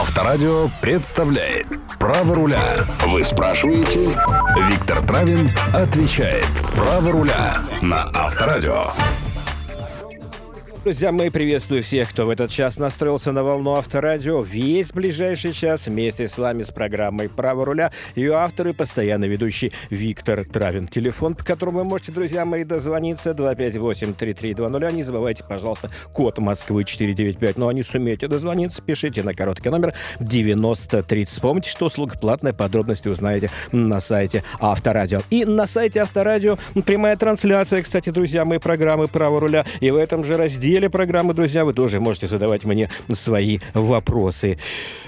Авторадио представляет Право руля. Вы спрашиваете? Виктор Травин отвечает. Право руля на Авторадио. Друзья, мы приветствуем всех, кто в этот час настроился на волну Авторадио. Весь ближайший час вместе с вами с программой «Право руля». Ее автор и постоянный ведущий Виктор Травин. Телефон, по которому вы можете, друзья мои, дозвониться 258-3320. Не забывайте, пожалуйста, код Москвы 495. Ну, а не сумеете дозвониться, пишите на короткий номер 9030. Вспомните, что услуга платная. Подробности узнаете на сайте Авторадио. И на сайте Авторадио прямая трансляция, кстати, друзья мои, программы «Право руля». И в этом же разделе разделе программы, друзья, вы тоже можете задавать мне свои вопросы.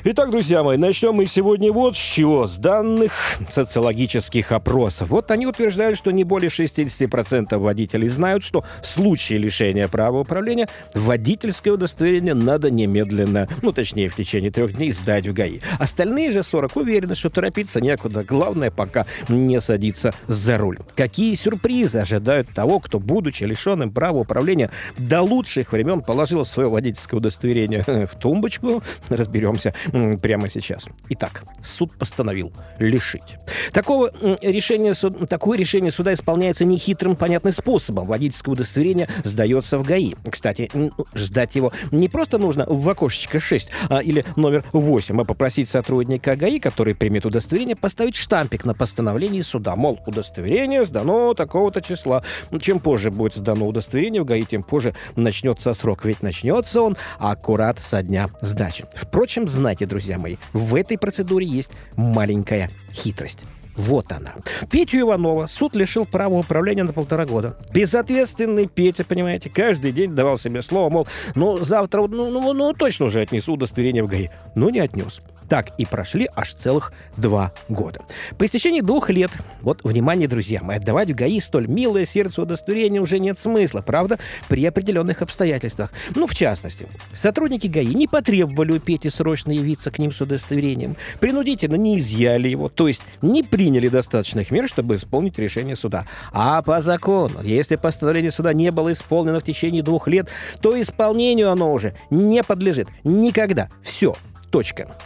Итак, друзья мои, начнем мы сегодня вот с чего. С данных социологических опросов. Вот они утверждают, что не более 60% водителей знают, что в случае лишения права управления водительское удостоверение надо немедленно, ну, точнее, в течение трех дней сдать в ГАИ. Остальные же 40 уверены, что торопиться некуда. Главное, пока не садиться за руль. Какие сюрпризы ожидают того, кто, будучи лишенным права управления лучшего лучших времен положила свое водительское удостоверение в тумбочку. Разберемся прямо сейчас. Итак, суд постановил лишить. Такого решения, такое решение суда исполняется нехитрым, понятным способом. Водительское удостоверение сдается в ГАИ. Кстати, ждать его не просто нужно в окошечко 6 а, или номер 8, а попросить сотрудника ГАИ, который примет удостоверение, поставить штампик на постановлении суда. Мол, удостоверение сдано такого-то числа. Чем позже будет сдано удостоверение в ГАИ, тем позже начнется начнется срок, ведь начнется он аккурат со дня сдачи. Впрочем, знайте, друзья мои, в этой процедуре есть маленькая хитрость. Вот она. Петю Иванова суд лишил права управления на полтора года. Безответственный Петя, понимаете, каждый день давал себе слово, мол, ну, завтра, ну, ну, ну точно уже отнесу удостоверение в ГАИ. Но не отнес. Так и прошли аж целых два года. По истечении двух лет, вот, внимание, друзья мои, отдавать в ГАИ столь милое сердце удостоверение уже нет смысла, правда, при определенных обстоятельствах. Ну, в частности, сотрудники ГАИ не потребовали у Пети срочно явиться к ним с удостоверением, принудительно не изъяли его, то есть не приняли достаточных мер, чтобы исполнить решение суда. А по закону, если постановление суда не было исполнено в течение двух лет, то исполнению оно уже не подлежит. Никогда. Все. Точка.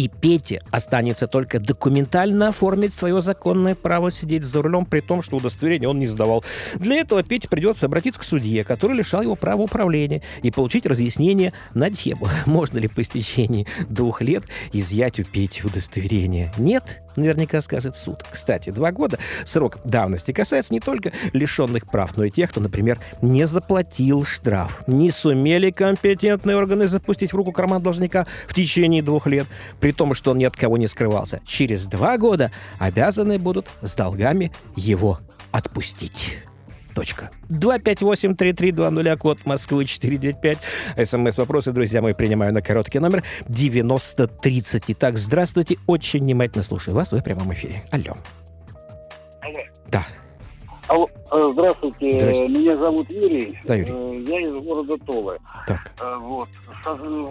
И Пете останется только документально оформить свое законное право сидеть за рулем, при том, что удостоверение он не сдавал. Для этого Пете придется обратиться к судье, который лишал его права управления, и получить разъяснение на тему, можно ли по истечении двух лет изъять у Пети удостоверение. Нет? Наверняка скажет суд. Кстати, два года срок давности касается не только лишенных прав, но и тех, кто, например, не заплатил штраф. Не сумели компетентные органы запустить в руку карман должника в течение двух лет, при том, что он ни от кого не скрывался. Через два года обязаны будут с долгами его отпустить. Точка. 258-3320, код Москвы 495. СМС-вопросы, друзья мои, принимаю на короткий номер 9030. Итак, здравствуйте, очень внимательно слушаю вас, вы в прямом эфире. Алло. Алло. Да. Алло, э, здравствуйте. Здравствуйте. меня зовут Юрий. Да, Юрий. Э, Я из города Толы. Так. Э, Вот.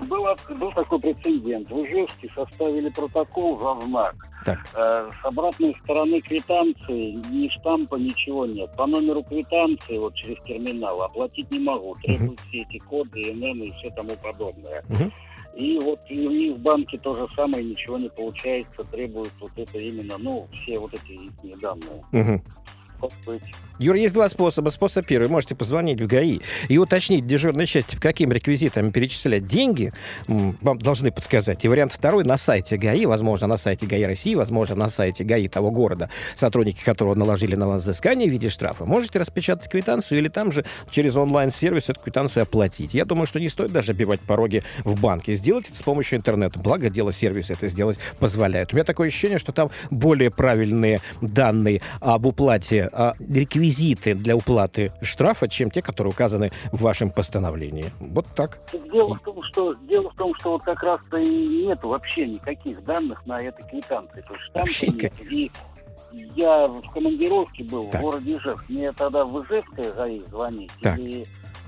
Был, был такой прецедент. В Ижевске составили протокол за знак. Так. С обратной стороны квитанции ни штампа, ничего нет. По номеру квитанции, вот через терминал, оплатить не могу. Требуют все эти коды, ИНН и все тому подобное. Мгм. И вот и у них в банке то же самое, ничего не получается. Требуют вот это именно, ну, все вот эти данные. Мгм. Быть? Юр, есть два способа. Способ первый. Можете позвонить в ГАИ и уточнить дежурной части, по каким реквизитам перечислять деньги. Вам должны подсказать. И вариант второй на сайте ГАИ, возможно, на сайте ГАИ России, возможно, на сайте ГАИ того города, сотрудники которого наложили на вас взыскание в виде штрафа. Можете распечатать квитанцию или там же через онлайн-сервис эту квитанцию оплатить. Я думаю, что не стоит даже бивать пороги в банке. Сделать это с помощью интернета. Благо, дело сервиса это сделать позволяет. У меня такое ощущение, что там более правильные данные об уплате, а, реквизиты для уплаты штрафа, чем те, которые указаны в вашем постановлении. Вот так. Дело в том, что дело в том, что вот как раз-то и нет вообще никаких данных на этой квитанции. То есть Вообще нет. И я в командировке был Так. в городе Ижевск. Мне тогда в Ижевское ГАИ звонить Так. или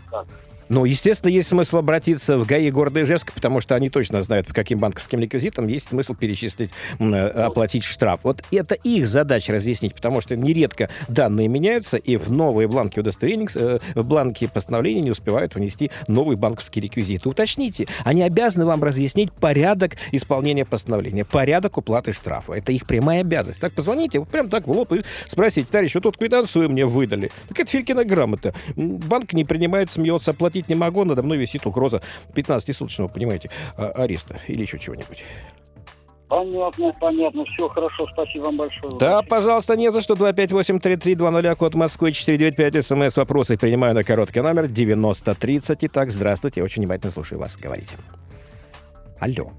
как? Ну, естественно, есть смысл обратиться в ГАИ города Ижевска, потому что они точно знают, по каким банковским реквизитам есть смысл перечислить, э, оплатить штраф. Вот это их задача разъяснить, потому что нередко данные меняются, и в новые бланки удостоверений, э, в бланки постановления не успевают внести новый банковский реквизит. Уточните, они обязаны вам разъяснить порядок исполнения постановления, порядок уплаты штрафа. Это их прямая обязанность. Так позвоните, вот прям так в лоб и спросите, товарищ, вот тут квитанцию мне выдали. Так это Филькина грамота. Банк не принимает, смеется, оплатить платить не могу, надо мной висит угроза 15-суточного, понимаете, а, ареста или еще чего-нибудь. Понятно, понятно. Все хорошо, спасибо вам большое. Да, пожалуйста, не за что. 258-3320, код Москвы, 495, смс, вопросы принимаю на короткий номер 9030. Итак, здравствуйте, очень внимательно слушаю вас. Говорите. Алло.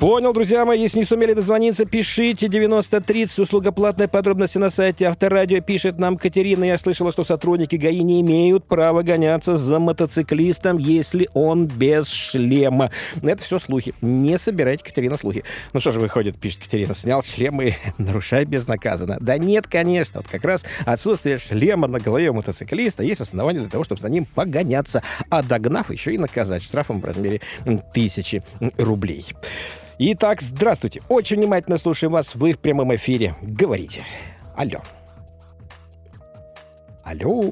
Понял, друзья мои, если не сумели дозвониться, пишите 9030, услуга платная, подробности на сайте Авторадио. Пишет нам Катерина, я слышала, что сотрудники ГАИ не имеют права гоняться за мотоциклистом, если он без шлема. Это все слухи. Не собирайте, Катерина, слухи. Ну что же выходит, пишет Катерина, снял шлем и нарушай безнаказанно. Да нет, конечно, вот как раз отсутствие шлема на голове мотоциклиста есть основание для того, чтобы за ним погоняться, а догнав еще и наказать штрафом в размере тысячи рублей. Итак, здравствуйте. Очень внимательно слушаем вас. Вы в прямом эфире. Говорите. Алло. Алло.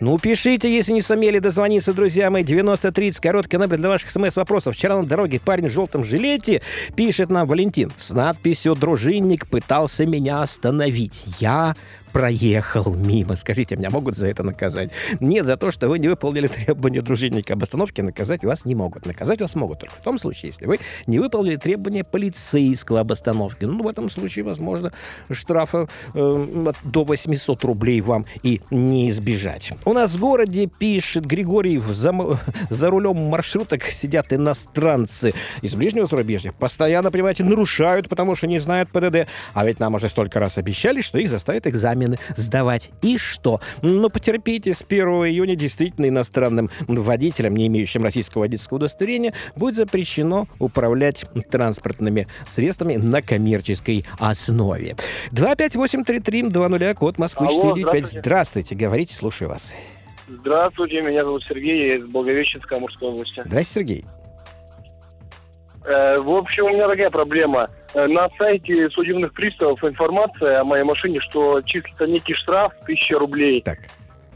Ну, пишите, если не сумели дозвониться, друзья мои. 9030, короткий номер для ваших смс-вопросов. Вчера на дороге парень в желтом жилете пишет нам Валентин с надписью «Дружинник пытался меня остановить. Я проехал мимо. Скажите, меня могут за это наказать? Нет, за то, что вы не выполнили требования дружинника об остановке, наказать вас не могут. Наказать вас могут только в том случае, если вы не выполнили требования полицейского об остановке. Ну, в этом случае, возможно, штрафа э, до 800 рублей вам и не избежать. У нас в городе, пишет Григорий, за, за рулем маршруток сидят иностранцы из ближнего зарубежья. Постоянно, понимаете, нарушают, потому что не знают ПДД. А ведь нам уже столько раз обещали, что их заставят экзамен экзамены сдавать. И что? Ну, потерпите, с 1 июня действительно иностранным водителям, не имеющим российского водительского удостоверения, будет запрещено управлять транспортными средствами на коммерческой основе. 258-33-20, код Москвы 495. Здравствуйте. здравствуйте, говорите, слушаю вас. Здравствуйте, меня зовут Сергей, я из Благовещенска, Амурской области. Здравствуйте, Сергей. Э, в общем, у меня такая проблема. Э, на сайте судебных приставов информация о моей машине, что числится некий штраф 1000 рублей. Так.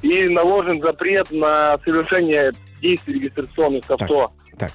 И наложен запрет на совершение действий регистрационных авто. Так.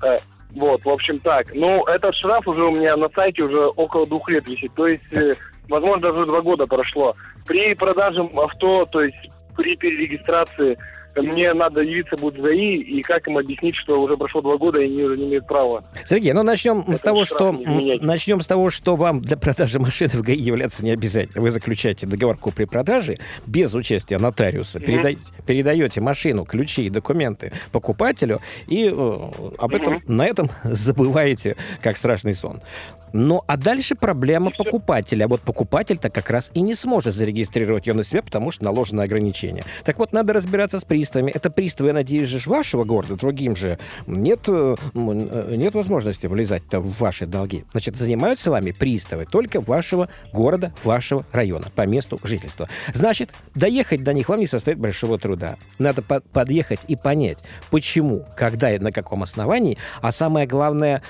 так. Э, вот, в общем, так. Ну, этот штраф уже у меня на сайте уже около двух лет висит. То есть, так. возможно, даже два года прошло. При продаже авто, то есть при перерегистрации мне надо явиться будет в ГАИ, и как им объяснить, что уже прошло два года, и они уже не имеют права. Сергей, ну начнем Это с того, что начнем с того, что вам для продажи машины в ГАИ являться не обязательно. Вы заключаете договор купли-продажи без участия нотариуса, mm-hmm. переда- передаете машину, ключи и документы покупателю, и э, об этом mm-hmm. на этом забываете, как страшный сон. Ну, а дальше проблема покупателя. Вот покупатель-то как раз и не сможет зарегистрировать ее на себя, потому что наложено ограничение. Так вот, надо разбираться с приставами. Это приставы, я надеюсь, же вашего города, другим же нет, э, э, нет возможности влезать в ваши долги. Значит, занимаются вами приставы только вашего города, вашего района, по месту жительства. Значит, доехать до них вам не состоит большого труда. Надо по подъехать и понять, почему, когда и на каком основании, а самое главное,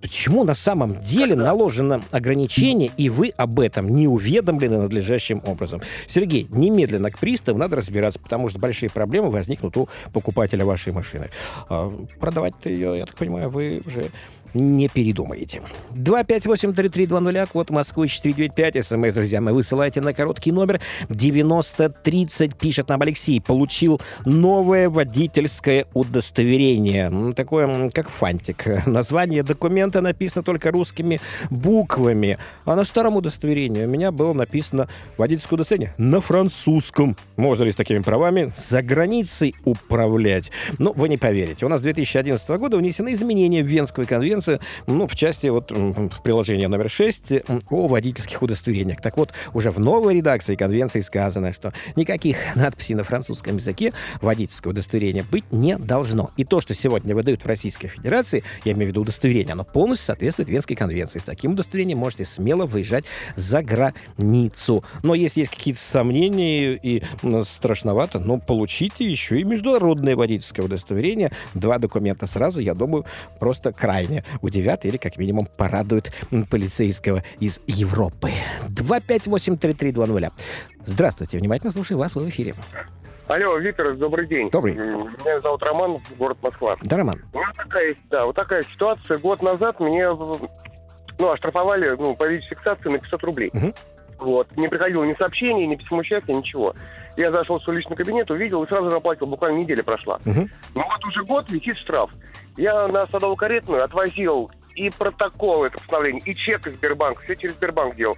Почему на самом деле наложено ограничение, и вы об этом не уведомлены надлежащим образом? Сергей, немедленно к приставу надо разбираться, потому что большие проблемы возникнут у покупателя вашей машины. А, продавать-то ее, я так понимаю, вы уже не передумаете. 258-3320, код Москвы 495, смс, друзья мои, высылайте на короткий номер 9030, пишет нам Алексей, получил новое водительское удостоверение, такое, как фантик. Название документа написано только русскими буквами, а на старом удостоверении у меня было написано водительское удостоверение на французском. Можно ли с такими правами за границей управлять? Ну, вы не поверите, у нас с 2011 года внесены изменения в Венскую конвенцию конвенцию, ну, в части вот в приложении номер 6 о водительских удостоверениях. Так вот, уже в новой редакции конвенции сказано, что никаких надписей на французском языке водительского удостоверения быть не должно. И то, что сегодня выдают в Российской Федерации, я имею в виду удостоверение, оно полностью соответствует Венской конвенции. С таким удостоверением можете смело выезжать за границу. Но если есть какие-то сомнения и страшновато, но получите еще и международное водительское удостоверение. Два документа сразу, я думаю, просто крайне удивят или как минимум порадуют полицейского из Европы. 258-3320. Здравствуйте, внимательно слушаю вас в эфире. Алло, Виктор, добрый день. Добрый. Меня зовут Роман, город Москва. Да, Роман. У меня такая, да, вот такая ситуация. Год назад мне ну, оштрафовали ну, по фиксации на 500 рублей. Угу. Вот. Не приходило ни сообщений, ни письмо счастья, ничего. Я зашел в свой личный кабинет, увидел и сразу заплатил. Буквально неделя прошла. Угу. Ну вот уже год висит штраф. Я на Садово-Каретную отвозил и протокол это постановление, и чек из Сбербанка. Все через Сбербанк делал.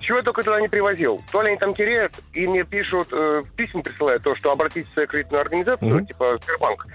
Чего я только туда не привозил. То ли они там теряют, и мне пишут, э, письма присылают, то, что обратитесь в свою кредитную организацию, mm-hmm. типа Сбербанк.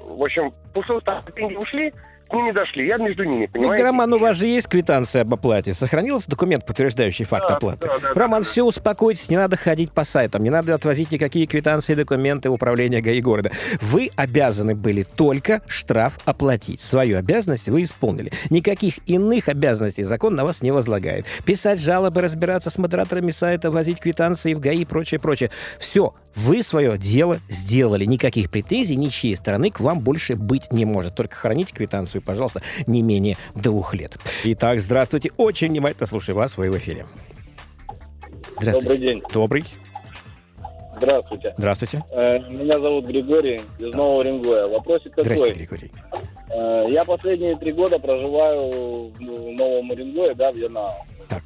В общем, пустого деньги ушли, ним не дошли. Я между ними, понимаете? Ну, Роман, у вас же есть квитанция об оплате. Сохранился документ, подтверждающий факт да, оплаты? Да, да, Роман, да, все, успокойтесь, не надо ходить по сайтам, не надо отвозить никакие квитанции и документы в управление ГАИ города. Вы обязаны были только штраф оплатить. Свою обязанность вы исполнили. Никаких иных обязанностей закон на вас не возлагает. Писать жалобы, разбираться с модераторами сайта, возить квитанции в ГАИ и прочее, прочее. Все, вы свое дело сделали. Никаких претензий ничьей стороны к вам больше быть не может. Только храните квитанцию, пожалуйста, не менее двух лет. Итак, здравствуйте. Очень внимательно слушаю вас в эфире. Здравствуйте. Добрый день. Добрый. Здравствуйте. Здравствуйте. Э, меня зовут Григорий из да. Нового Рингоя. Вопросик такой. Здравствуйте, Григорий. Э, я последние три года проживаю в Новом Рингое, да, в Янао. Так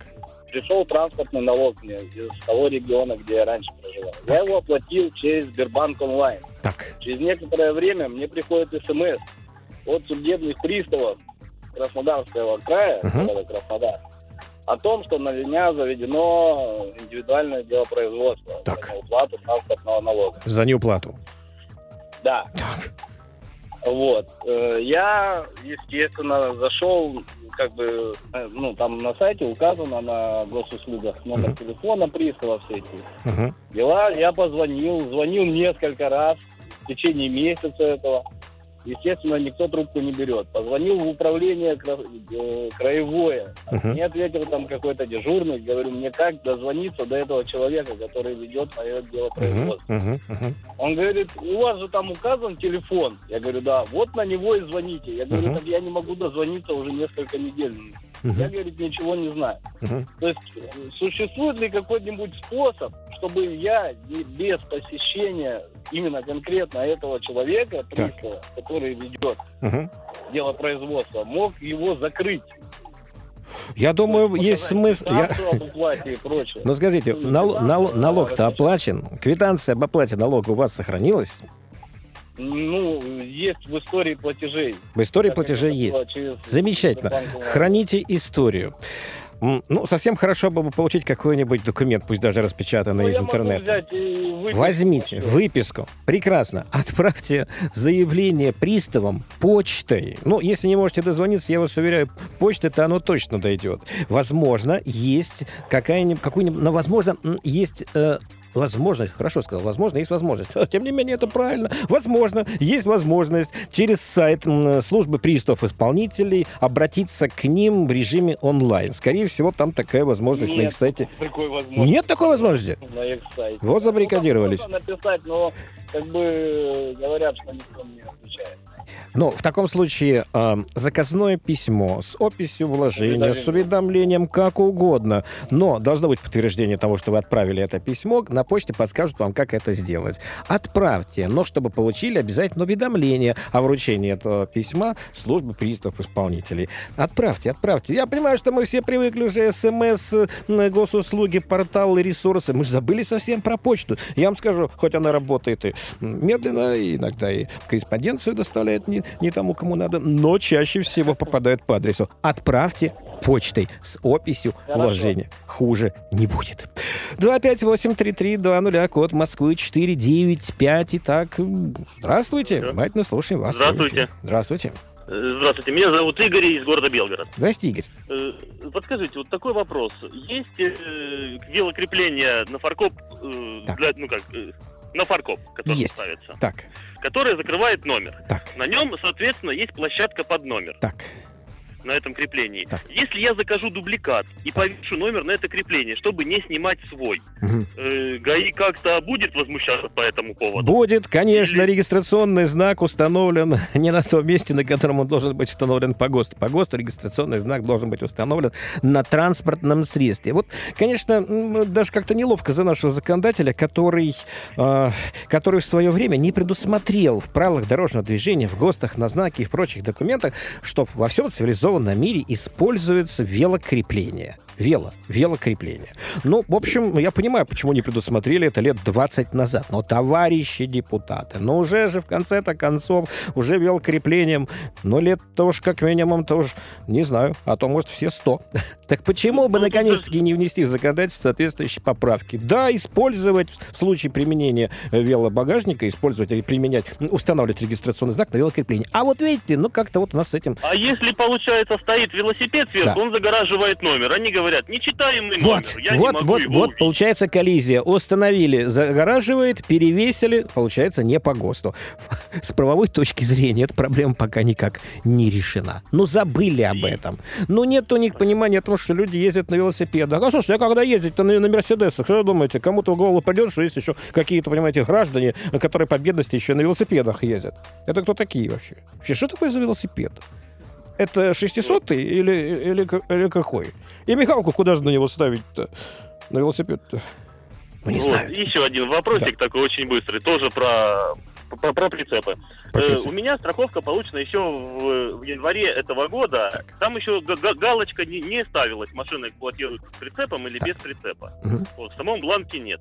пришел транспортный налог мне из того региона, где я раньше проживал. Так. Я его оплатил через Сбербанк онлайн. Так. Через некоторое время мне приходит смс от судебных приставов Краснодарского края, uh-huh. Краснодар, о том, что на меня заведено индивидуальное дело производства так. за неуплату транспортного налога. За неуплату? Да. Так. Вот. Э, я, естественно, зашел как бы, э, ну, там на сайте указано на госуслугах номер uh-huh. телефона пристава все эти uh-huh. дела. Я позвонил, звонил несколько раз в течение месяца этого. Естественно, никто трубку не берет. Позвонил в управление э, краевое. Uh-huh. Мне ответил там какой-то дежурный. Говорю, мне как дозвониться до этого человека, который ведет мое дело производства. Uh-huh. Uh-huh. Он говорит, у вас же там указан телефон. Я говорю, да, вот на него и звоните. Я говорю, uh-huh. так я не могу дозвониться уже несколько недель. Uh-huh. Я, говорит, ничего не знаю. Uh-huh. То есть существует ли какой-нибудь способ, чтобы я без посещения именно конкретно этого человека, пристава, который ведет угу. дело производства, мог его закрыть. Я думаю, есть, есть смысл. Я... Но скажите, нал... Нал... налог-то оплачен? Квитанция об оплате налога у вас сохранилась? Ну, есть в истории платежей. В истории платежей есть. Замечательно. Храните историю. Ну, совсем хорошо было бы получить какой-нибудь документ, пусть даже распечатанный ну, из интернета. Выписку, Возьмите выписку. Прекрасно. Отправьте заявление приставам почтой. Ну, если не можете дозвониться, я вас уверяю, почта-то оно точно дойдет. Возможно, есть какая-нибудь, какую-нибудь, но, возможно, есть э, возможность, хорошо сказал, возможно, есть возможность. Тем не менее, это правильно. Возможно, есть возможность через сайт службы приставов исполнителей обратиться к ним в режиме онлайн. Скорее всего, там такая возможность Нет, на их сайте. Такой возможности. Нет такой возможности? На их сайте. Вот забаррикадировались. Ну, написать, но как бы говорят, что никто не отвечает. Ну, в таком случае э, заказное письмо с описью вложения, с уведомлением, как угодно. Но должно быть подтверждение того, что вы отправили это письмо. На почте подскажут вам, как это сделать. Отправьте, но чтобы получили обязательно уведомление о вручении этого письма службы приставов исполнителей. Отправьте, отправьте. Я понимаю, что мы все привыкли уже смс, госуслуги, порталы, ресурсы. Мы же забыли совсем про почту. Я вам скажу, хоть она работает и медленно, и иногда и корреспонденцию доставляет не, не тому, кому надо, но чаще всего попадают по адресу. Отправьте почтой с описью вложения. Хуже не будет. 258-3320, код Москвы 495. Итак, здравствуйте. Внимательно слушаем вас. Здравствуйте. Здравствуйте. Э, здравствуйте, меня зовут Игорь из города Белгород. Здрасте, Игорь. Э, подскажите, вот такой вопрос. Есть э, велокрепление на фаркоп, для, ну как, на фаркоп, который есть. ставится. Так. Который закрывает номер. Так. На нем, соответственно, есть площадка под номер. Так на этом креплении. Так. Если я закажу дубликат и повешу номер на это крепление, чтобы не снимать свой, угу. э, ГАИ как-то будет возмущаться по этому поводу? Будет, конечно. Или... Регистрационный знак установлен не на том месте, на котором он должен быть установлен по ГОСТу. По ГОСТу регистрационный знак должен быть установлен на транспортном средстве. Вот, конечно, даже как-то неловко за нашего законодателя, который, э, который в свое время не предусмотрел в правилах дорожного движения, в ГОСТах, на знаке и в прочих документах, что во всем цивилизованном цивилизованном мире используется велокрепление. Вело, велокрепление. Ну, в общем, я понимаю, почему не предусмотрели это лет 20 назад. Но, товарищи депутаты, ну уже же в конце-то концов, уже велокреплением, ну лет-то уж как минимум, то уж, не знаю, а то, может, все 100. Так почему бы, ну, наконец-таки, не внести в законодательство соответствующие поправки? Да, использовать в случае применения велобагажника, использовать или применять, устанавливать регистрационный знак на велокрепление. А вот видите, ну как-то вот у нас с этим... А если, получается, стоит велосипед сверху, да. он загораживает номер. Они говорят, говорят, нечитаемый вот, номер. Я вот, вот, вот, увидеть. получается коллизия. Установили, загораживает, перевесили, получается, не по ГОСТу. С правовой точки зрения эта проблема пока никак не решена. Ну, забыли об этом. Ну, нет у них понимания того, что люди ездят на велосипедах. А слушайте, а когда ездить-то на, на Мерседесах, что вы думаете, кому-то в голову придет, что есть еще какие-то, понимаете, граждане, которые по бедности еще на велосипедах ездят? Это кто такие вообще? Вообще, что такое за велосипед? Это 600 или, или, или какой? И Михалку куда же на него ставить-то? На велосипед-то? Ну, не вот, знаю. Еще один вопросик да. такой очень быстрый, тоже про, про, про прицепы. Про э, у меня страховка получена еще в, в январе этого года. Так. Там еще галочка не, не ставилась, машина эксплуатирует с прицепом или так. без прицепа. Угу. Вот, в самом бланке нет.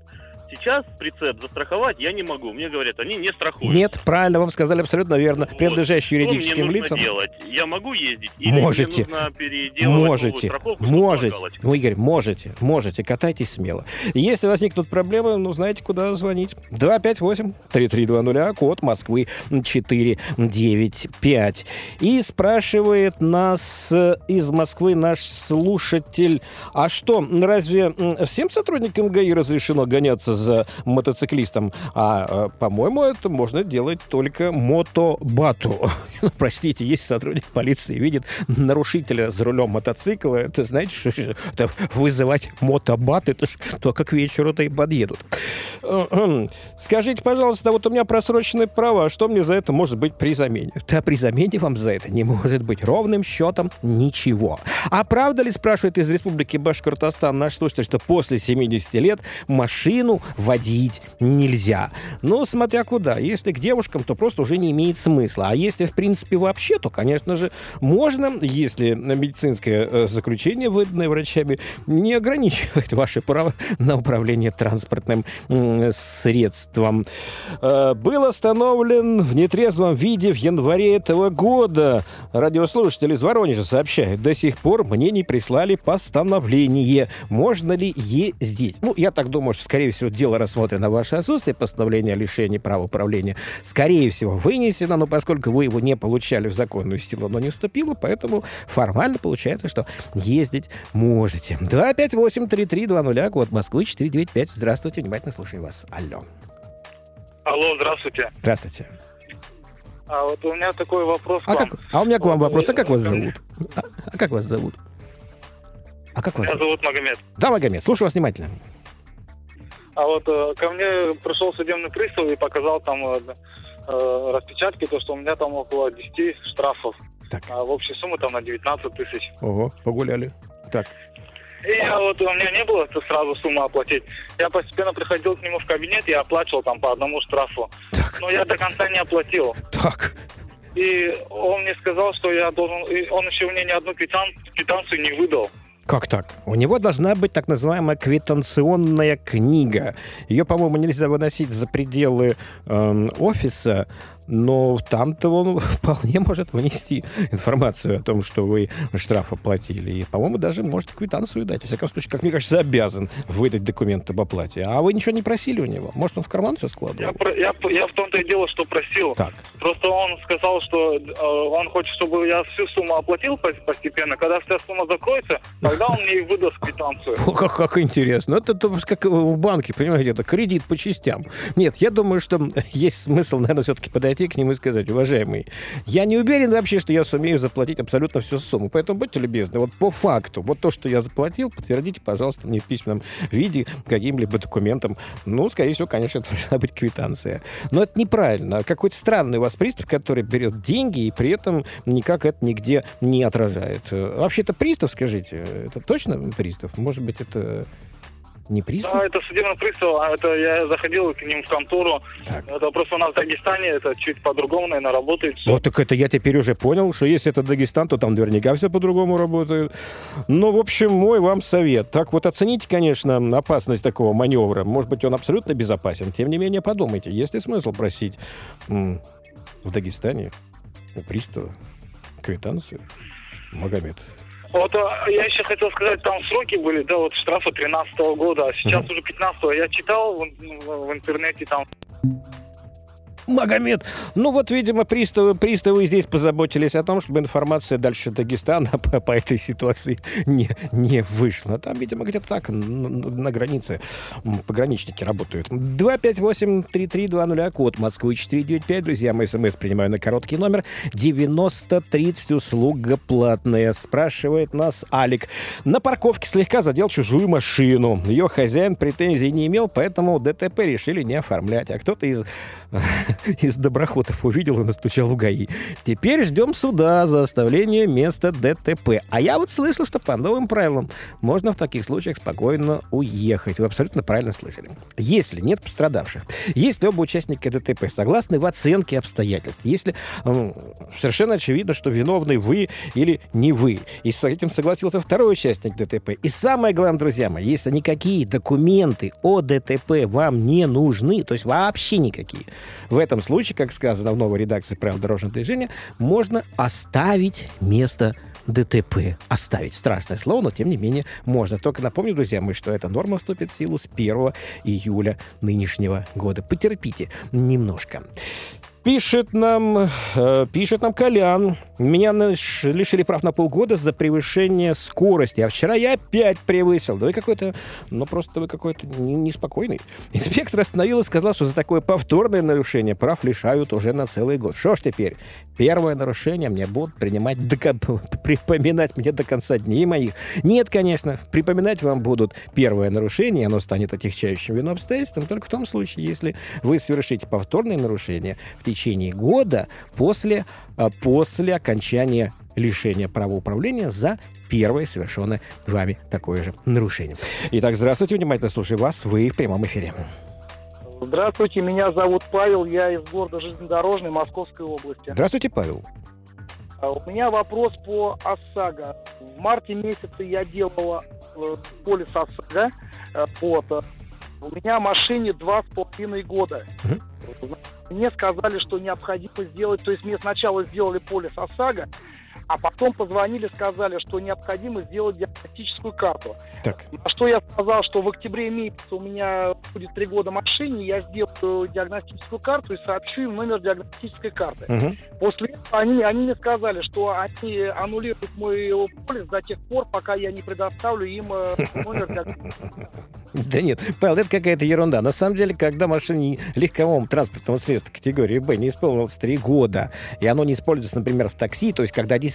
Сейчас прицеп застраховать я не могу. Мне говорят, они не страхуют. Нет, правильно, вам сказали абсолютно верно. Вот. Принадлежащие юридическим что мне лицам. делать? Я могу ездить? Или можете. Мне нужно переделывать можете. страховку? Можете. Ну, Игорь, можете. Можете. Катайтесь смело. Если возникнут проблемы, ну, знаете, куда звонить. 258-3320, код Москвы 495. И спрашивает нас э, из Москвы наш слушатель, а что, разве всем сотрудникам ГАИ разрешено гоняться за мотоциклистом. А, э, по-моему, это можно делать только мотобату. Простите, если сотрудник полиции видит нарушителя за рулем мотоцикла, это, знаете, что это вызывать мотобат, это ж только к вечеру-то и подъедут. Скажите, пожалуйста, вот у меня просроченные права, что мне за это может быть при замене? Да при замене вам за это не может быть ровным счетом ничего. А правда ли, спрашивает из Республики Башкортостан наш слушатель, что после 70 лет машину водить нельзя. Но смотря куда. Если к девушкам, то просто уже не имеет смысла. А если, в принципе, вообще, то, конечно же, можно, если медицинское э, заключение, выданное врачами, не ограничивает ваше право на управление транспортным средством. Э, был остановлен в нетрезвом виде в январе этого года. Радиослушатель из Воронежа сообщает, до сих пор мне не прислали постановление, можно ли ездить. Ну, я так думаю, что, скорее всего, дело рассмотрено ваше отсутствие постановления о лишении права управления, скорее всего, вынесено, но поскольку вы его не получали в законную силу, оно не вступило, поэтому формально получается, что ездить можете. 258-3320, код Москвы, 495. Здравствуйте, внимательно слушаю вас. Алло. Алло, здравствуйте. Здравствуйте. А вот у меня такой вопрос а, как, а у меня к вам вопрос. А как вас зовут? А, а как вас зовут? А как вас Меня зовут Магомед. Да, Магомед, слушаю вас внимательно. А вот э, ко мне пришел судебный пристав и показал там э, э распечатки, то, что у меня там около 10 штрафов. Так. А в общей сумме там на 19 тысяч. Ого, погуляли. Так. И я вот у меня не было сразу суммы оплатить. Я постепенно приходил к нему в кабинет и оплачивал там по одному штрафу. Так. Но я до конца не оплатил. Так. И он мне сказал, что я должен... И он еще мне ни одну квитанцию не выдал. Как так? У него должна быть так называемая квитанционная книга. Ее, по-моему, нельзя выносить за пределы э, офиса, но там-то он вполне может внести информацию о том, что вы штраф оплатили. И, по-моему, даже может квитанцию дать. В всяком случае, как мне кажется, обязан выдать документ об оплате. А вы ничего не просили у него? Может, он в карман все складывал? Я, я, я в том-то и дело, что просил. Так. Просто он сказал, что э, он хочет, чтобы я всю сумму оплатил постепенно. Когда вся сумма закроется, тогда он мне и выдаст квитанцию. О, как, как интересно. Это, это как в банке, понимаете, это кредит по частям. Нет, я думаю, что есть смысл, наверное, все-таки подойти к нему и сказать, уважаемый, я не уверен вообще, что я сумею заплатить абсолютно всю сумму. Поэтому будьте любезны, вот по факту, вот то, что я заплатил, подтвердите, пожалуйста, мне в письменном виде каким-либо документом. Ну, скорее всего, конечно, должна быть квитанция. Но это неправильно. Какой-то странный у вас пристав, который берет деньги и при этом никак это нигде не отражает. Вообще, это пристав, скажите? Это точно пристав? Может быть, это не пристав? Да, это судебный пристав. А это я заходил к ним в контору. Так. Это просто у нас в Дагестане это чуть по-другому, наверное, работает. Все. Вот так это я теперь уже понял, что если это Дагестан, то там наверняка все по-другому работает. Ну, в общем, мой вам совет. Так вот оцените, конечно, опасность такого маневра. Может быть, он абсолютно безопасен. Тем не менее, подумайте, есть ли смысл просить м- в Дагестане у пристава квитанцию? Магомед. Вот а, я еще хотел сказать, там сроки были, да, вот штрафы 13 -го года, а сейчас mm-hmm. уже 15 -го. Я читал в, в интернете там Магомед. Ну вот, видимо, приставы, приставы здесь позаботились о том, чтобы информация дальше Дагестана по, по этой ситуации не, не вышла. Там, видимо, где-то так, на, на границе пограничники работают. 258-3320, код Москвы 495. Друзья, мы смс принимаю на короткий номер. 9030 услуга платная. Спрашивает нас Алик. На парковке слегка задел чужую машину. Ее хозяин претензий не имел, поэтому ДТП решили не оформлять. А кто-то из из доброхотов увидел и настучал в ГАИ. Теперь ждем суда за оставление места ДТП. А я вот слышал, что по новым правилам можно в таких случаях спокойно уехать. Вы абсолютно правильно слышали. Если нет пострадавших, если оба участника ДТП согласны в оценке обстоятельств, если э, совершенно очевидно, что виновны вы или не вы, и с этим согласился второй участник ДТП. И самое главное, друзья мои, если никакие документы о ДТП вам не нужны, то есть вообще никакие, в этом случае, как сказано в новой редакции правил дорожного движения, можно оставить место ДТП. Оставить. Страшное слово, но тем не менее можно. Только напомню, друзья мои, что эта норма вступит в силу с 1 июля нынешнего года. Потерпите немножко. Пишет нам, э, пишет нам Колян. Меня лишили прав на полгода за превышение скорости. А вчера я опять превысил. Да вы какой-то, ну просто вы какой-то неспокойный. Инспектор остановил и сказал, что за такое повторное нарушение прав лишают уже на целый год. Что ж теперь? Первое нарушение мне будут принимать, до, припоминать мне до конца дней моих. Нет, конечно, припоминать вам будут первое нарушение, оно станет отягчающим вину обстоятельством только в том случае, если вы совершите повторное нарушение в течение года после, а, после окончания лишения права управления за первое совершенное вами такое же нарушение. Итак, здравствуйте, внимательно слушаю вас, вы в прямом эфире. Здравствуйте, меня зовут Павел, я из города Железнодорожный Московской области. Здравствуйте, Павел. А, у меня вопрос по ОСАГО. В марте месяце я делала э, полис ОСАГО. Э, вот. У меня машине два с половиной года. Угу. Мне сказали, что необходимо сделать, то есть мне сначала сделали полис ОСАГО, а потом позвонили, сказали, что необходимо сделать диагностическую карту. Так. На что я сказал, что в октябре месяце у меня будет три года машине, я сделаю диагностическую карту и сообщу им номер диагностической карты. Угу. После этого они, они мне сказали, что они аннулируют мой полис до тех пор, пока я не предоставлю им э, номер диагностической карты. Да нет, Павел, это какая-то ерунда. На самом деле, когда машине легковому транспортному средству категории Б не исполнилось три года, и оно не используется, например, в такси, то есть когда действительно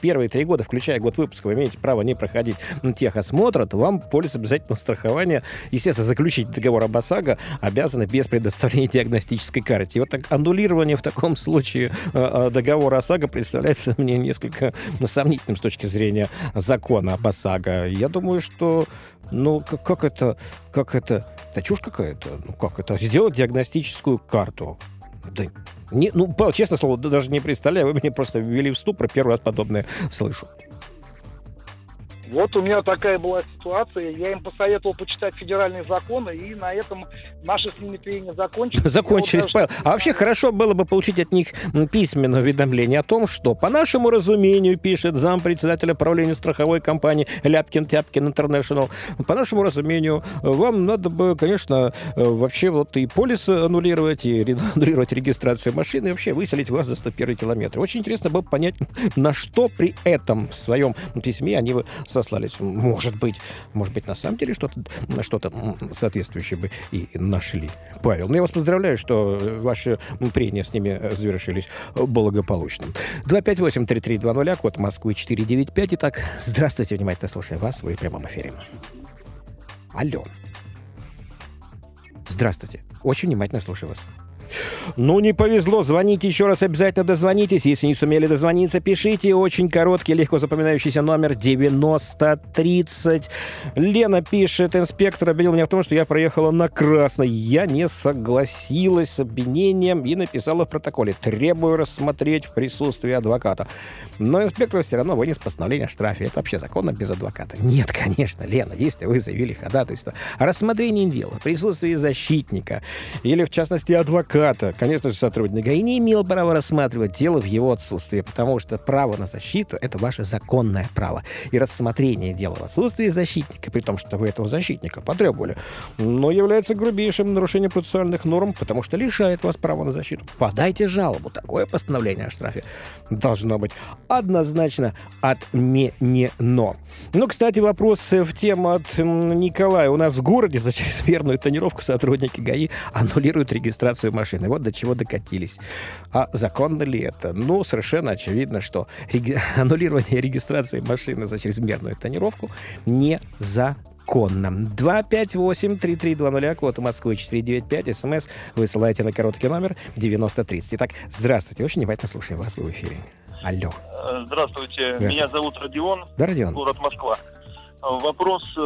первые три года, включая год выпуска, вы имеете право не проходить техосмотра, то вам полис обязательного страхования, естественно, заключить договор об ОСАГО обязаны без предоставления диагностической карты. И вот так, аннулирование в таком случае э, договора ОСАГО представляется мне несколько сомнительным с точки зрения закона об ОСАГО. Я думаю, что ну, как, как это, как это, это чушь какая-то. Ну, как это, сделать диагностическую карту. Да, не, ну, честно слово, даже не представляю, вы меня просто ввели в ступор, первый раз подобное слышу. Вот у меня такая была ситуация. Я им посоветовал почитать федеральные законы, и на этом наши с ними трения закончились. Закончились, вот Павел. А вообще хорошо было бы получить от них письменное уведомление о том, что, по нашему разумению, пишет зампредседателя правления страховой компании Ляпкин-Тяпкин Интернешнл, по нашему разумению, вам надо бы, конечно, вообще вот и полис аннулировать, и аннулировать регистрацию машины, и вообще выселить вас за 101 километр. Очень интересно было понять, на что при этом в своем письме они сослались. Может быть, может быть, на самом деле что-то что соответствующее бы и нашли. Павел, ну я вас поздравляю, что ваши прения с ними завершились благополучно. 258-3320, код Москвы 495. Итак, здравствуйте, внимательно слушаю вас, вы в прямом эфире. Алло. Здравствуйте. Очень внимательно слушаю вас. Ну, не повезло, звоните еще раз, обязательно дозвонитесь. Если не сумели дозвониться, пишите. Очень короткий, легко запоминающийся номер 9030. Лена пишет, инспектор обвинил меня в том, что я проехала на красный. Я не согласилась с обвинением и написала в протоколе. Требую рассмотреть в присутствии адвоката. Но инспектор все равно вынес постановление о штрафе. Это вообще законно без адвоката? Нет, конечно, Лена, если вы заявили ходатайство о рассмотрении дела в присутствии защитника или, в частности, адвоката, конечно же, сотрудник ГАИ не имел права рассматривать дело в его отсутствии, потому что право на защиту — это ваше законное право. И рассмотрение дела в отсутствии защитника, при том, что вы этого защитника потребовали, но является грубейшим нарушением процессуальных норм, потому что лишает вас права на защиту. Подайте жалобу. Такое постановление о штрафе должно быть однозначно отменено. Ну, кстати, вопрос в тему от Николая. У нас в городе за чрезмерную тонировку сотрудники ГАИ аннулируют регистрацию машины. Вот до чего докатились. А законно ли это? Ну, совершенно очевидно, что реги- аннулирование регистрации машины за чрезмерную тонировку не за законно. 258-3320, код Москвы 495, смс высылайте на короткий номер 9030. Итак, здравствуйте, очень внимательно слушаю вас, вы в эфире. Алло. Здравствуйте. Здравствуйте. Меня зовут Родион. Да, Родион. Город Москва. Вопрос э,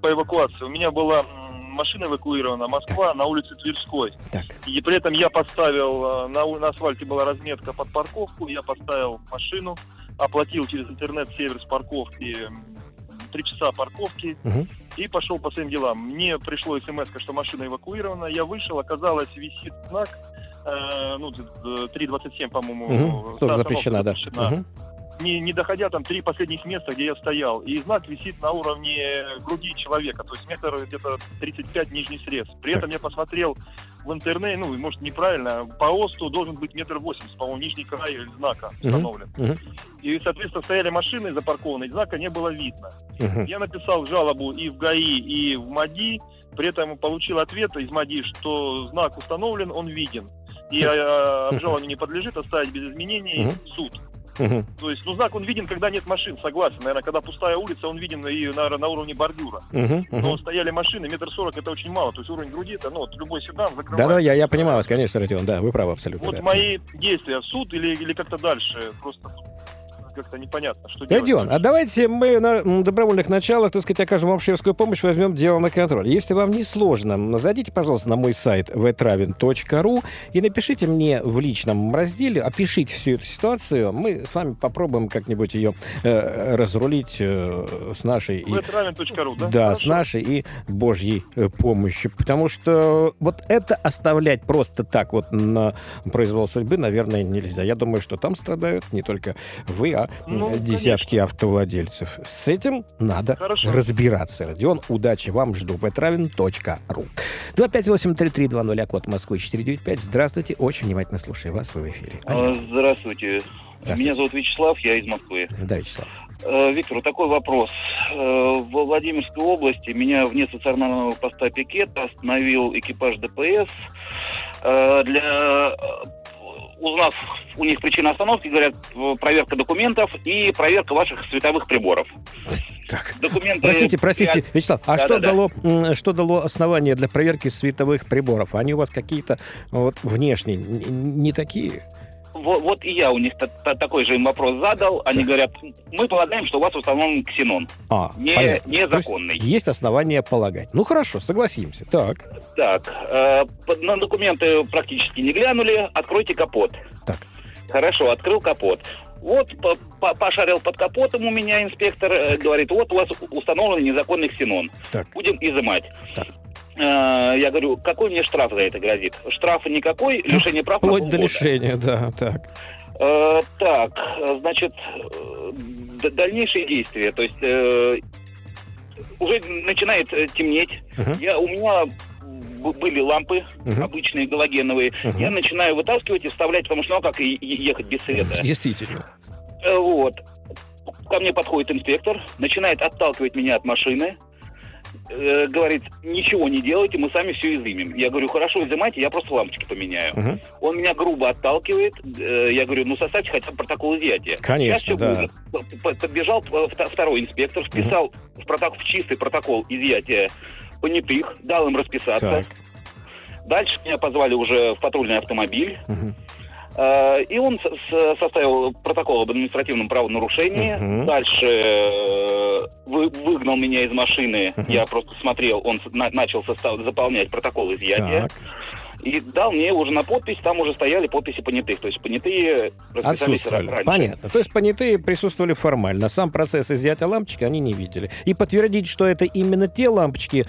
по эвакуации. У меня была машина эвакуирована, Москва, на улице Тверской. Так. И при этом я поставил, э, на, на асфальте была разметка под парковку, я поставил машину, оплатил через интернет сервис парковки три часа парковки угу. и пошел по своим делам. Мне пришло смс, что машина эвакуирована. Я вышел, оказалось, висит знак, э, ну, 3.27, по-моему. Угу. Запрещена, да. Угу не, не доходя там три последних места, где я стоял. И знак висит на уровне груди человека, то есть метр где-то 35 нижний срез. При этом я посмотрел в интернете, ну, может, неправильно, по ОСТу должен быть метр восемьдесят, по-моему, нижний край знака установлен. Uh-huh. Uh-huh. И, соответственно, стояли машины запаркованные, знака не было видно. Uh-huh. Я написал жалобу и в ГАИ, и в МАДИ, при этом получил ответ из МАДИ, что знак установлен, он виден. И uh-huh. обжалованию не подлежит, оставить без изменений uh-huh. суд. Угу. То есть, ну, знак он виден, когда нет машин, согласен. Наверное, когда пустая улица, он виден и, наверное, на уровне бордюра. Угу, угу. Но стояли машины, метр сорок это очень мало. То есть уровень груди, это, ну, вот любой седан закрывает. Да-да, я, я понимаю вас, конечно, Родион, да, вы правы абсолютно. Вот да. мои действия, суд или, или как-то дальше, просто как-то непонятно, что Родион, делать. а давайте мы на добровольных началах, так сказать, окажем общественную помощь, возьмем дело на контроль. Если вам не сложно, зайдите, пожалуйста, на мой сайт vtravin.ru и напишите мне в личном разделе, опишите всю эту ситуацию. Мы с вами попробуем как-нибудь ее э, разрулить э, с нашей... vtravin.ru, да? Да, Хорошо. с нашей и божьей э, помощью. Потому что вот это оставлять просто так вот на произвол судьбы, наверное, нельзя. Я думаю, что там страдают не только вы, а ну, десятки конечно. автовладельцев. С этим надо Хорошо. разбираться. Родион, удачи вам, жду вэтравин.ру. 258-3320, код Москвы 495. Здравствуйте, очень внимательно слушаю вас, вы в эфире. Алло. Здравствуйте. Здравствуйте. Меня зовут Вячеслав, я из Москвы. Да, Вячеслав. Э, Виктор, такой вопрос. Э, в Владимирской области меня вне стационарного поста пикета остановил экипаж ДПС э, для узнав у них причину остановки, говорят, проверка документов и проверка ваших световых приборов. Так. Документы... Простите, простите, Вячеслав, а да, что, да, дало, да. что дало основание для проверки световых приборов? Они у вас какие-то вот, внешние, не такие? Вот, вот и я у них такой же им вопрос задал. Они говорят, мы полагаем, что у вас установлен ксенон. А, не, незаконный. Есть, есть основания полагать. Ну хорошо, согласимся. Так. Так, э, на документы практически не глянули. Откройте капот. Так. Хорошо, открыл капот. Вот пошарил под капотом у меня инспектор, э, так. говорит, вот у вас установлен незаконный ксенон. Так. Будем изымать. Так. Э, я говорю, какой мне штраф за это грозит? Штраф никакой, лишение прав Вплоть до лишения, да, так. Э, так, значит, дальнейшие действия. То есть уже начинает темнеть. Uh-huh. Я, у меня были лампы uh-huh. обычные галогеновые. Uh-huh. Я начинаю вытаскивать и вставлять, потому что ну как ехать без света. Действительно. Э, вот. Ко мне подходит инспектор, начинает отталкивать меня от машины, э, говорит, ничего не делайте, мы сами все изымем. Я говорю, хорошо, изымайте, я просто лампочки поменяю. Угу. Он меня грубо отталкивает, э, я говорю, ну составьте хотя бы протокол изъятия. Конечно, да. Подбежал второй инспектор, вписал угу. в, протокол, в чистый протокол изъятия понятых, дал им расписаться. Так. Дальше меня позвали уже в патрульный автомобиль. Угу. И он составил протокол об административном правонарушении. Угу. Дальше э, выгнал меня из машины. Угу. Я просто смотрел, он начал заполнять протокол изъятия. Так и дал мне уже на подпись, там уже стояли подписи понятых. То есть понятые Отсутствовали. Раньше. Понятно. То есть понятые присутствовали формально. Сам процесс изъятия лампочки они не видели. И подтвердить, что это именно те лампочки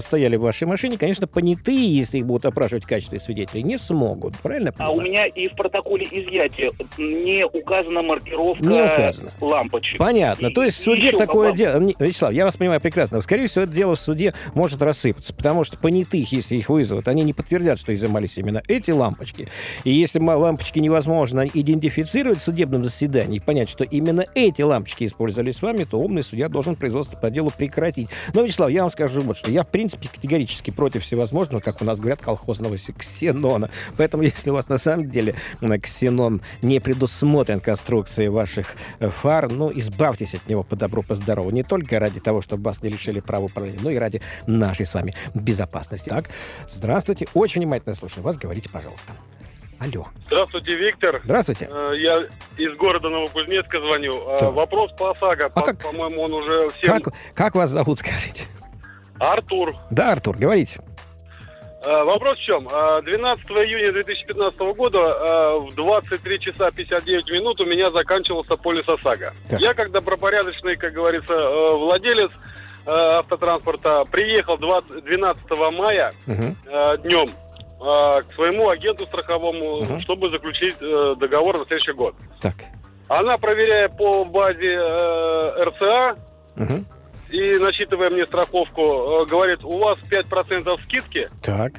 стояли в вашей машине, конечно, понятые, если их будут опрашивать в качестве свидетелей, не смогут. Правильно А у меня и в протоколе изъятия не указана маркировка не указано. лампочек. Понятно. И, То есть в суде такое дело... Вячеслав, я вас понимаю прекрасно. Скорее всего, это дело в суде может рассыпаться, потому что понятых, если их вызовут, они не подтвердят, что изымались именно эти лампочки. И если лампочки невозможно идентифицировать в судебном заседании понять, что именно эти лампочки использовались с вами, то умный судья должен производство по делу прекратить. Но, Вячеслав, я вам скажу вот что. Я, в принципе, категорически против всевозможного, как у нас говорят, колхозного ксенона. Поэтому, если у вас на самом деле ксенон не предусмотрен конструкцией ваших э, фар, ну, избавьтесь от него по добру, по здорову. Не только ради того, чтобы вас не лишили права управления, но и ради нашей с вами безопасности. Так, здравствуйте. Очень внимательно слушаю вас. Говорите, пожалуйста. Алло. Здравствуйте, Виктор. Здравствуйте. Э, я из города Новокузнецка звоню. Э, да. Вопрос по ОСАГО. А по, как? По-моему, он уже всем... Как, как вас зовут, скажите? Артур. Да, Артур, говорите. Э, вопрос в чем? 12 июня 2015 года в 23 часа 59 минут у меня заканчивался полис ОСАГО. Так. Я, как добропорядочный, как говорится, владелец автотранспорта, приехал 20, 12 мая угу. днем э, к своему агенту страховому, угу. чтобы заключить э, договор на следующий год. Так. Она, проверяя по базе э, РЦА угу. и насчитывая мне страховку, э, говорит, у вас 5% скидки. Так.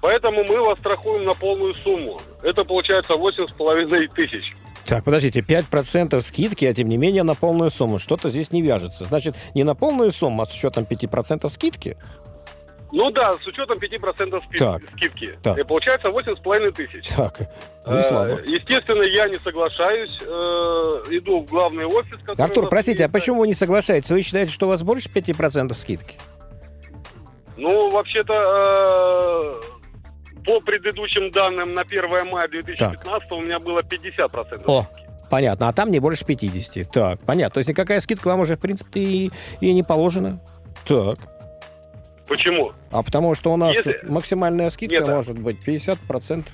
Поэтому мы вас страхуем на полную сумму. Это получается 8,5 тысяч. Так, подождите, 5% скидки, а тем не менее на полную сумму. Что-то здесь не вяжется. Значит, не на полную сумму, а с учетом 5% скидки? Ну да, с учетом 5% спи- так, скидки. Так. И получается 8,5 тысяч. Так, не слабо. Э, естественно, я не соглашаюсь. Э, иду в главный офис. Артур, простите, а почему вы не соглашаетесь? Вы считаете, что у вас больше 5% скидки? Ну, вообще-то, э, по предыдущим данным на 1 мая 2015 так. у меня было 50% О. Понятно, а там не больше 50. Так, понятно. То есть какая скидка вам уже, в принципе, и, и не положена? Так. Почему? А потому что у нас Если... максимальная скидка Нет, может быть 50%.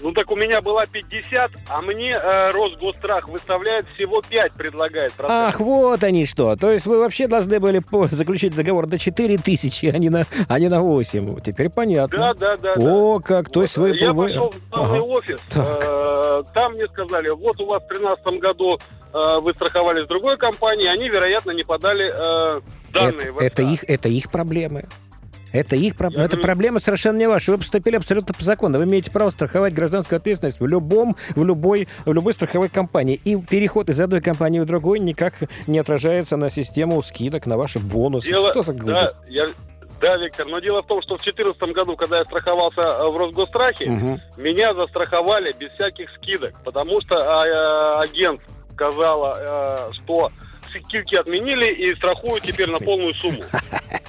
Ну так у меня была 50, а мне э, Росгострах выставляет всего 5, предлагает. Процентов. Ах, вот они что. То есть вы вообще должны были заключить договор до 4 тысячи, а не на, а не на 8. Теперь понятно. Да, да, да. О, да. как. То есть вы... Я вы... пошел в главный ага. офис. Э, там мне сказали, вот у вас в 2013 году э, вы страховались в другой компании, они, вероятно, не подали э, данные. Это, это, их, это их проблемы. Это их проблема. Это проблема совершенно не ваша. Вы поступили абсолютно по закону. Вы имеете право страховать гражданскую ответственность в любом, в любой, в любой страховой компании. И переход из одной компании в другой никак не отражается на систему скидок, на ваши бонусы. Дело, Что за глупость? Да, я, да, Виктор, но дело в том, что в 2014 году, когда я страховался э, в Росгострахе, угу. меня застраховали без всяких скидок, потому что а, агент сказала, а, что скидки отменили и страхуют теперь на полную сумму.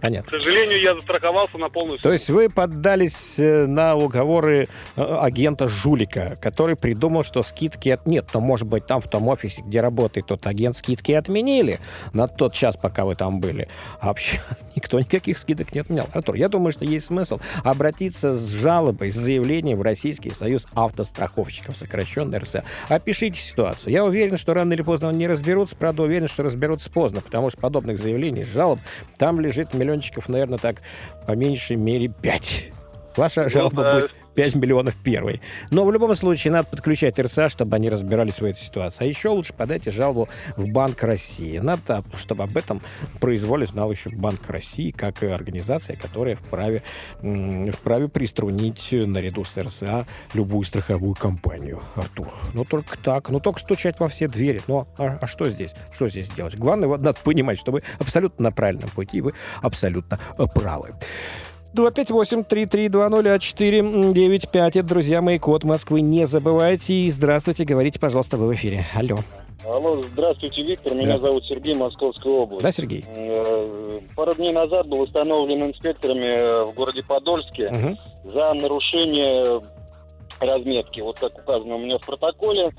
Понятно. К сожалению, я застраховался на полную То есть вы поддались э, на уговоры э, агента Жулика, который придумал, что скидки... От... Нет, но, может быть, там в том офисе, где работает тот агент, скидки отменили на тот час, пока вы там были. А вообще никто никаких скидок не отменял. Артур, я думаю, что есть смысл обратиться с жалобой, с заявлением в Российский союз автостраховщиков, сокращенно РСА. Опишите ситуацию. Я уверен, что рано или поздно они разберутся, правда, уверен, что разберутся поздно, потому что подобных заявлений, жалоб, там лежит миллиончиков, наверное, так по меньшей мере 5. Ваша ну, жалоба будет 5 миллионов первый. Но в любом случае надо подключать РСА, чтобы они разбирались в этой ситуации. А еще лучше подайте жалобу в Банк России. Надо, чтобы об этом произволе знал еще Банк России, как организация, которая вправе, вправе приструнить наряду с РСА любую страховую компанию. Артур, ну только так, ну только стучать во все двери. Ну а, а что здесь? Что здесь делать? Главное, вот, надо понимать, что вы абсолютно на правильном пути, вы абсолютно правы. 258-3320-495. Это, друзья мои, код Москвы. Не забывайте. И здравствуйте, говорите, пожалуйста, вы в эфире. Алло. Алло, здравствуйте, Виктор. Меня зовут Сергей, Московская область. Да, Сергей. Э, пару дней назад был установлен инспекторами в городе Подольске угу. за нарушение разметки. Вот как указано у меня в протоколе.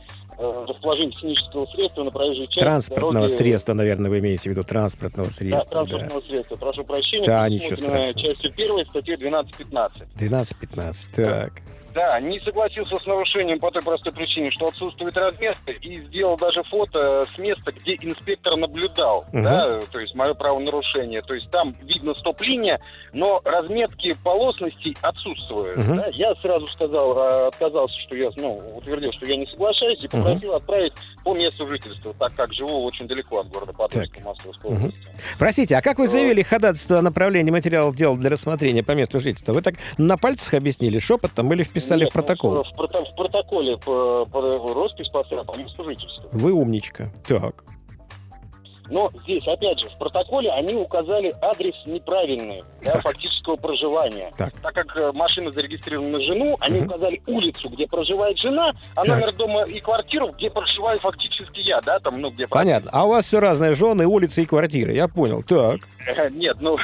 Э, расположение технического средства на проезжей части Транспортного дороги... средства, наверное, вы имеете в виду, транспортного средства. Да, транспортного да. средства, прошу прощения. Да, ничего страшного. Частью первой статьи 12.15. 12.15, так. Да, не согласился с нарушением по той простой причине, что отсутствует разметка, и сделал даже фото с места, где инспектор наблюдал, угу. да, то есть мое правонарушение. То есть там видно стоп-линия, но разметки полосностей отсутствуют. Угу. Да? Я сразу сказал, а, отказался, что я, ну, утвердил, что я не соглашаюсь, и попросил угу. отправить по месту жительства, так как живу очень далеко от города Подольска, Московской угу. области. Простите, а как вы заявили ходатайство о направлении материалов дела для рассмотрения по месту жительства? Вы так на пальцах объяснили, шепотом или вписали Нет, в протокол? Ну, в, протоколе по, по, роспись поставил по месту жительства. Вы умничка. Так. Но здесь, опять же, в протоколе они указали адрес неправильный да, фактического проживания. Так. так как э, машина зарегистрирована на жену, они угу. указали улицу, где проживает жена, а так. номер дома и квартиру, где проживаю фактически я, да, там, ну, где... Понятно. А у вас все разные жены, улицы и квартиры, я понял. Так. Нет, ну,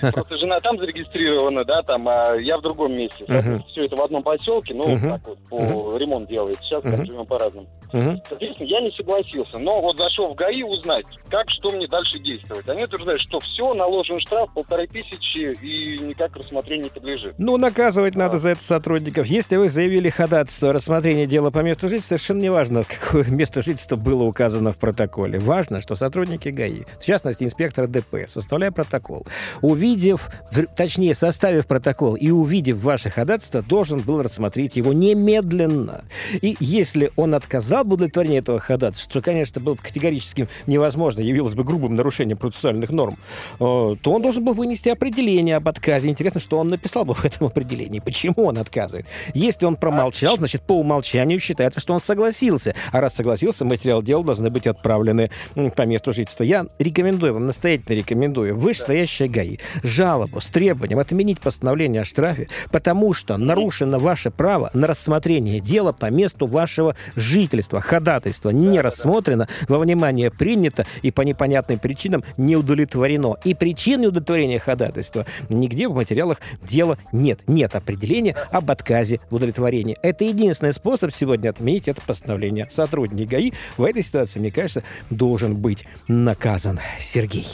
просто жена там зарегистрирована, да, там, а я в другом месте. Все это в одном поселке, ну, так вот, по ремонт делает. Сейчас живем по-разному. Соответственно, я не согласился. Но вот зашел в ГАИ узнать, как что мне дальше действовать. Они утверждают, что все, наложен штраф полторы тысячи и никак рассмотрению не подлежит. Ну, наказывать а. надо за это сотрудников. Если вы заявили ходатайство о рассмотрении дела по месту жительства, совершенно не важно, какое место жительства было указано в протоколе. Важно, что сотрудники ГАИ, в частности, инспектор ДП, составляя протокол, увидев, точнее, составив протокол и увидев ваше ходатайство, должен был рассмотреть его немедленно. И если он отказал в удовлетворении этого ходатайства, что, конечно, было категорически невозможно, явилось бы грубым нарушением процессуальных норм, э, то он должен был вынести определение об отказе. Интересно, что он написал бы в этом определении. Почему он отказывает? Если он промолчал, значит, по умолчанию считается, что он согласился. А раз согласился, материал дела должны быть отправлены по месту жительства. Я рекомендую вам, настоятельно рекомендую, вышестоящее ГАИ, жалобу с требованием отменить постановление о штрафе, потому что нарушено ваше право на рассмотрение дела по месту вашего жительства. Ходатайство не рассмотрено, во внимание принято и по непонятным причинам не удовлетворено. И причин неудовлетворения ходатайства нигде в материалах дела нет. Нет определения об отказе в удовлетворении. Это единственный способ сегодня отменить это постановление. Сотрудник ГАИ в этой ситуации, мне кажется, должен быть наказан. Сергей.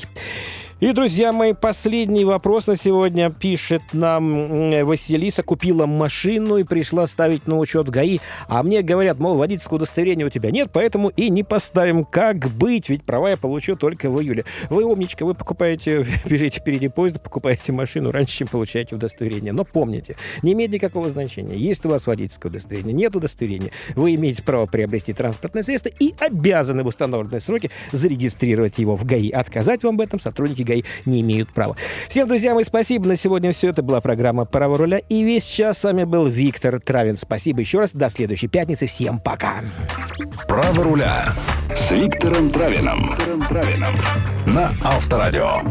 И, друзья мои, последний вопрос на сегодня пишет нам Василиса. Купила машину и пришла ставить на учет ГАИ. А мне говорят, мол, водительское удостоверение у тебя нет, поэтому и не поставим. Как быть? Ведь права я получу только в июле. Вы умничка, вы покупаете, бежите впереди поезда, покупаете машину раньше, чем получаете удостоверение. Но помните, не имеет никакого значения. Есть у вас водительское удостоверение, нет удостоверения. Вы имеете право приобрести транспортное средство и обязаны в установленные сроки зарегистрировать его в ГАИ. Отказать вам в этом сотрудники ГАИ не имеют права. Всем, друзья мои, спасибо. На сегодня все. Это была программа «Право руля». И весь час с вами был Виктор Травин. Спасибо еще раз. До следующей пятницы. Всем пока. «Право руля» с Виктором Травином. На Авторадио.